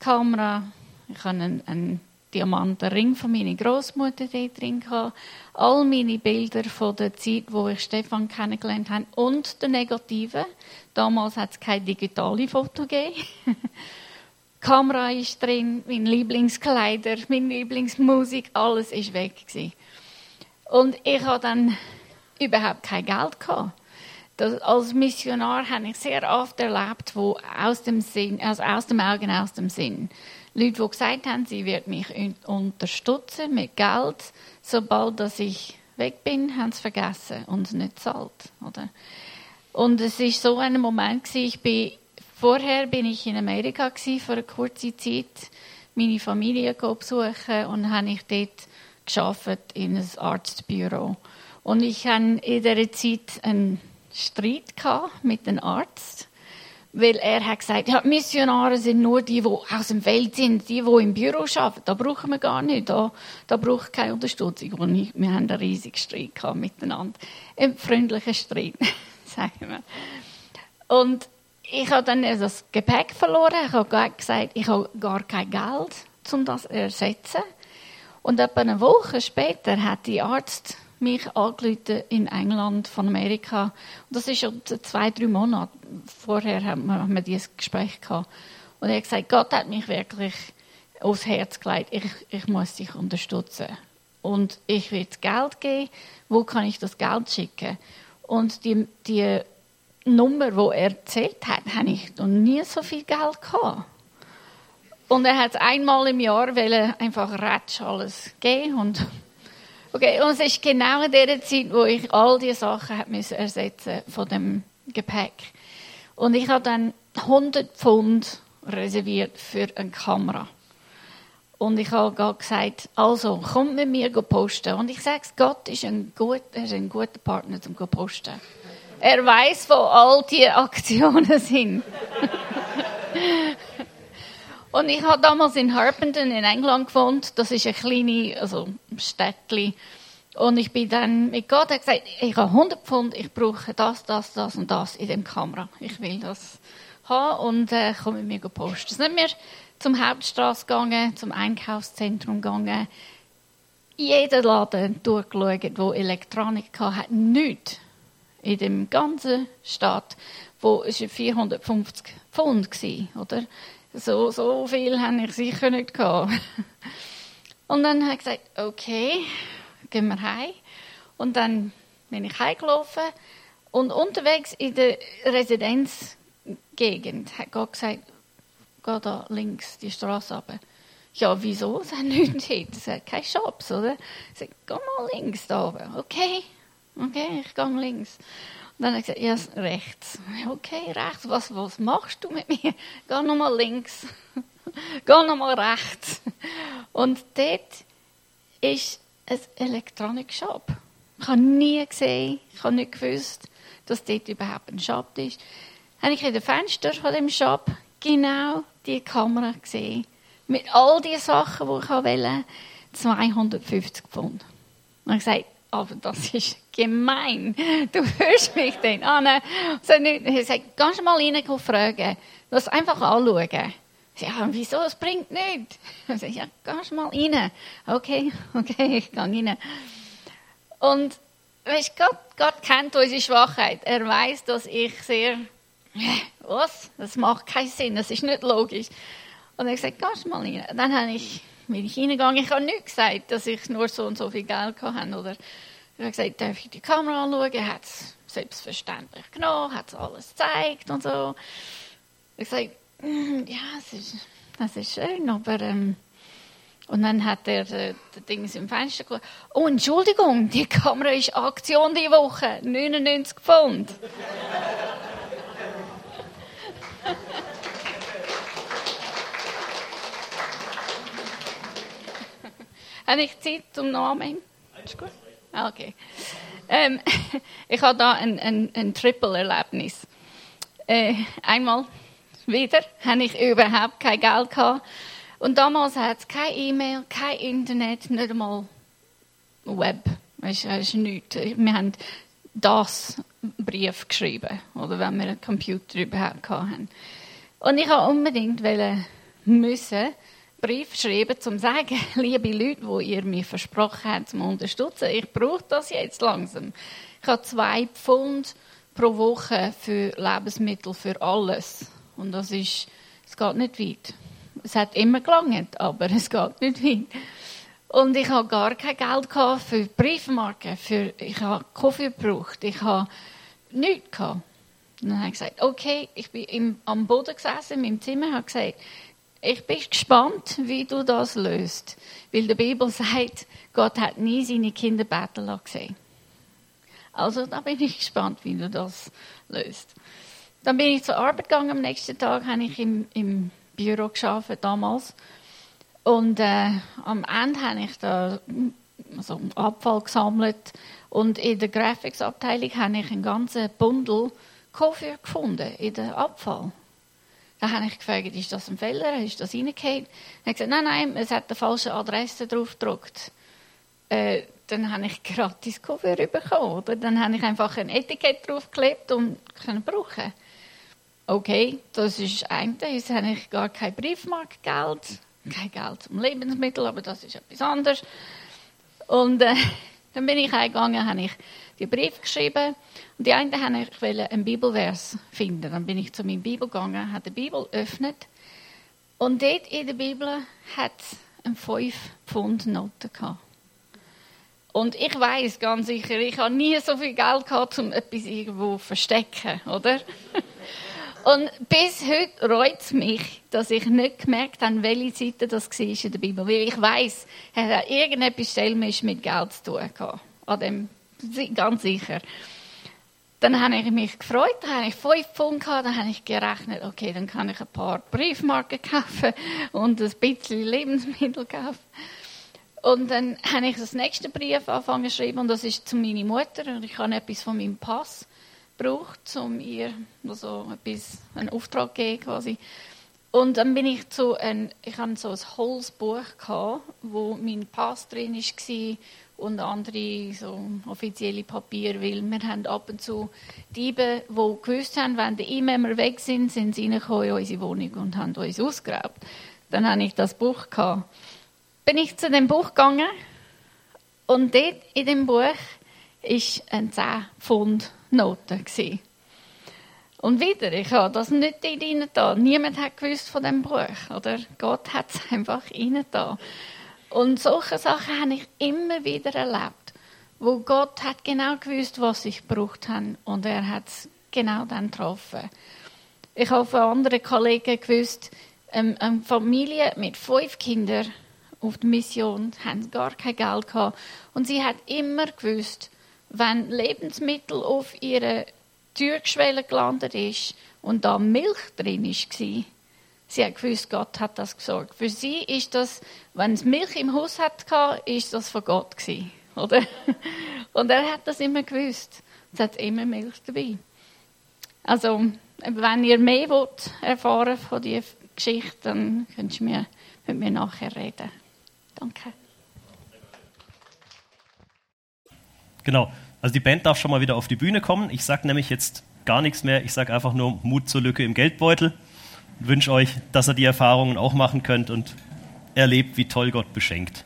[SPEAKER 2] Kamera, ich habe einen, einen Diamantenring von meiner Großmutter drin gehabt, all meine Bilder von der Zeit, wo ich Stefan kennengelernt habe und der Negative. Damals hat es keine digitale Foto gegeben. [LAUGHS] Kamera ist drin, meine Lieblingskleider, meine Lieblingsmusik, alles ist weg gewesen. Und ich habe dann überhaupt kein Geld gehabt. Das, als Missionar habe ich sehr oft erlebt, wo aus dem Sinn, also aus dem Augen, aus dem Sinn. Leute, die gesagt haben, sie wird mich unterstützen mit Geld, sobald dass ich weg bin, haben sie vergessen und nicht zahlt, oder? Und es ist so ein Moment gewesen, ich bin, vorher bin ich in Amerika gewesen, für eine kurze Zeit, meine Familie besuchen und habe ich dort geschafft in einem Arztbüro. Und ich hatte in dieser Zeit einen Streit mit dem Arzt, weil er hat gesagt, ja, Missionare sind nur die, die aus dem Feld sind, die, die im Büro arbeiten. Da brauchen wir gar nicht, da, da braucht keine Unterstützung. Und ich, wir haben einen riesigen Streit miteinander. Ein freundlicher Streit, [LAUGHS] sagen wir. Und ich habe dann das Gepäck verloren. Ich habe gesagt, ich habe gar kein Geld, um das zu ersetzen. Und etwa eine Woche später hat die Arzt mich angerufen in England von Amerika. Und das ist schon zwei, drei Monate vorher haben wir, dieses Gespräch gehabt. Und er hat gesagt, Gott hat mich wirklich aufs Herz gelegt. Ich, ich muss dich unterstützen. Und ich will Geld geben. Wo kann ich das Geld schicken? Und die, die Nummer, die er erzählt hat, habe ich noch nie so viel Geld gehabt. Und er hat einmal im Jahr einfach ratsch alles geben und Okay, und es ist genau in der Zeit, wo ich all diese Sachen müssen ersetzen von dem Gepäck. Und ich habe dann 100 Pfund reserviert für eine Kamera. Und ich habe gesagt, also, kommt mit mir posten. Und ich sage, Gott ist ein, gut, er ist ein guter Partner zum posten. Er weiß, wo all diese Aktionen sind. [LAUGHS] Und ich habe damals in Harpenden in England gewohnt. Das ist ein kleines also Städtchen. Und ich bin dann mit Gott und gesagt, ich habe 100 Pfund, ich brauche das, das, das und das in dem Kamera. Ich will das haben und äh, komme mit mir posten. Dann sind wir zum Hauptstraße gegangen, zum Einkaufszentrum gegangen. Jeder Laden durchgeschaut, wo Elektronik hatte, hat nichts in dem ganzen Stadt, wo es 450 Pfund war, oder? So, so viel habe ich sicher nicht gehabt. Und dann habe ich gesagt, okay, gehen wir heim. Und dann bin ich heimgelaufen. Und unterwegs in der Residenzgegend hat Gott gesagt, geh da links die Straße runter. Ja, wieso? Es hat nichts dort. Es hat keine Shops, oder? Ich sage, geh mal links da oben. Okay, okay, ich gehe links. Und dann hat er gesagt, ja, rechts. Okay, rechts. Was, was machst du mit mir? Geh nochmal links. [LAUGHS] Geh nochmal rechts. Und dort ist ein Electronic Shop. Ich habe nie gesehen, ich habe nicht gewusst, dass dort überhaupt ein Shop ist. Habe ich in den Fenster von dem Shop genau die Kamera gesehen. Mit all den Sachen, die ich wollte. 250 Pfund. Und ich gesagt, aber das ist gemein. Du hörst mich dann an. Ich sage, kannst du mal rein fragen? Lass einfach anschauen. Ja, wieso? Es bringt nichts. Ich sage, ja, du mal rein? Okay, [LAUGHS] okay, ich gehe rein. Und weißt, Gott, Gott kennt unsere Schwachheit. Er weiß, dass ich sehr, was? Das macht keinen Sinn, das ist nicht logisch. Und er kannst du mal rein? Dann habe ich, bin ich reingegangen. Ich habe nicht gesagt, dass ich nur so und so viel Geld hatte. Oder ich habe gesagt, darf ich die Kamera anschauen? Er hat es selbstverständlich genommen, hat es alles gezeigt und so. Ich habe gesagt, mm, ja, das ist, das ist schön, aber... Ähm, und dann hat er äh, das Ding im Fenster geschaut. Oh, Entschuldigung, die Kamera ist Aktion die Woche. 99 Pfund. [LAUGHS] Habe ich Zeit zum Namen? Ist gut? Ah, okay. Ähm, [LAUGHS] ich habe da ein, ein, ein Triple-Erlebnis. Äh, einmal wieder habe ich überhaupt kein Geld gehabt. Und damals hat es kein E-Mail, kein Internet, nicht einmal Web. Es ist nichts. Wir haben das Brief geschrieben, oder wenn wir einen Computer überhaupt hatten. Und ich wollte unbedingt müssen Brief schreiben, um zu sagen, [LAUGHS] liebe Leute, wo ihr mir versprochen habt, zu unterstützen, ich brauche das jetzt langsam. Ich habe zwei Pfund pro Woche für Lebensmittel für alles. Und das ist, es geht nicht weit. Es hat immer gelangt, aber [LAUGHS] es geht nicht weit. Und ich habe gar kein Geld für Briefmarken, für, ich habe Kaffee gebraucht, ich habe nichts gehabt. Und dann habe ich gesagt, okay, ich bin im, am Boden gesessen in meinem Zimmer, habe gesagt, ich bin gespannt, wie du das löst. Weil die Bibel sagt, Gott hat nie seine Kinder beten lassen. Also da bin ich gespannt, wie du das löst. Dann bin ich zur Arbeit gegangen. Am nächsten Tag habe ich im, im Büro geschafft damals. Und äh, am Ende habe ich da also Abfall gesammelt. Und in der Graphics-Abteilung habe ich einen ganzen Bundel Koffer gefunden in der Abfall. Da habe ich gefragt, ist das ein Fehler? Ist das reingefallen? Er hat gesagt, nein, nein, es hat eine falsche Adresse drauf gedruckt. Äh, dann habe ich [LAUGHS] gratis Koffer bekommen. Oder? Dann habe ich einfach ein Etikett draufgeklebt und können brauchen. Okay, das ist ein Jetzt habe ich gar kein Briefmarkgeld, kein Geld zum Lebensmittel, aber das ist etwas anderes. Und äh, dann bin ich eingegangen, habe ich die Brief geschrieben und die einen wollte ich einen Bibelvers finden. Dann bin ich zu meiner Bibel gegangen, habe die Bibel geöffnet und dort in der Bibel hat es eine 5 Pfund Note gehabt. Und ich weiß ganz sicher, ich habe nie so viel Geld gehabt, um etwas irgendwo zu verstecken, oder? [LAUGHS] Und bis heute reut es mich, dass ich nicht gemerkt habe, welche Seite das war in der Bibel. Weil ich weiß, es hat irgendetwas Stellmisch mit Geld zu tun gehabt. An dem, ganz sicher. Dann habe ich mich gefreut, dann habe ich fünf Pfund gehabt, dann habe ich gerechnet, okay, dann kann ich ein paar Briefmarken kaufen und ein bisschen Lebensmittel kaufen. Und dann habe ich das nächste Brief angefangen zu schreiben und das ist zu meiner Mutter und ich habe etwas von meinem Pass gebraucht, um ihr also etwas, einen Auftrag zu geben quasi. Und dann bin ich zu ein, ich hatte so ein Holzbuch gehabt, wo mein Pass drin war und andere so offizielle Papiere, weil wir haben ab und zu Diebe, die gewusst haben, wenn die E-Mail weg sind, sind sie reingekommen in unsere Wohnung und haben uns ausgeraubt. Dann hatte ich das Buch gehabt. Bin ich zu dem Buch gegangen und dort in dem Buch ist ein 10 Pfund Note gewesen. Und wieder, ich habe das nicht rein da. Niemand hat gewusst von dem Buch, oder? Gott hat es [LAUGHS] einfach rein da. Und solche Sachen habe ich immer wieder erlebt, wo Gott hat genau gewusst, was ich gebraucht habe, und er hat es genau dann getroffen. Ich habe von anderen Kollegen gewusst, ähm, eine Familie mit fünf Kindern auf der Mission haben gar kein Geld gehabt und sie hat immer gewusst, wenn Lebensmittel auf ihre Türschwelle gelandet ist und da Milch drin war, sie hat gewusst, Gott hat das gesorgt. Für sie ist das, wenn es Milch im Haus hatte, ist das von Gott gewesen, [LAUGHS] oder? Und er hat das immer gewusst. Es hat immer Milch dabei. Also, wenn ihr mehr wollt erfahren von dieser Geschichte, dann könnt ihr mir, mit mir nachher reden. Danke.
[SPEAKER 1] Genau. Also die Band darf schon mal wieder auf die Bühne kommen. Ich sage nämlich jetzt gar nichts mehr. Ich sage einfach nur Mut zur Lücke im Geldbeutel. Wünsche euch, dass ihr die Erfahrungen auch machen könnt und erlebt, wie toll Gott beschenkt.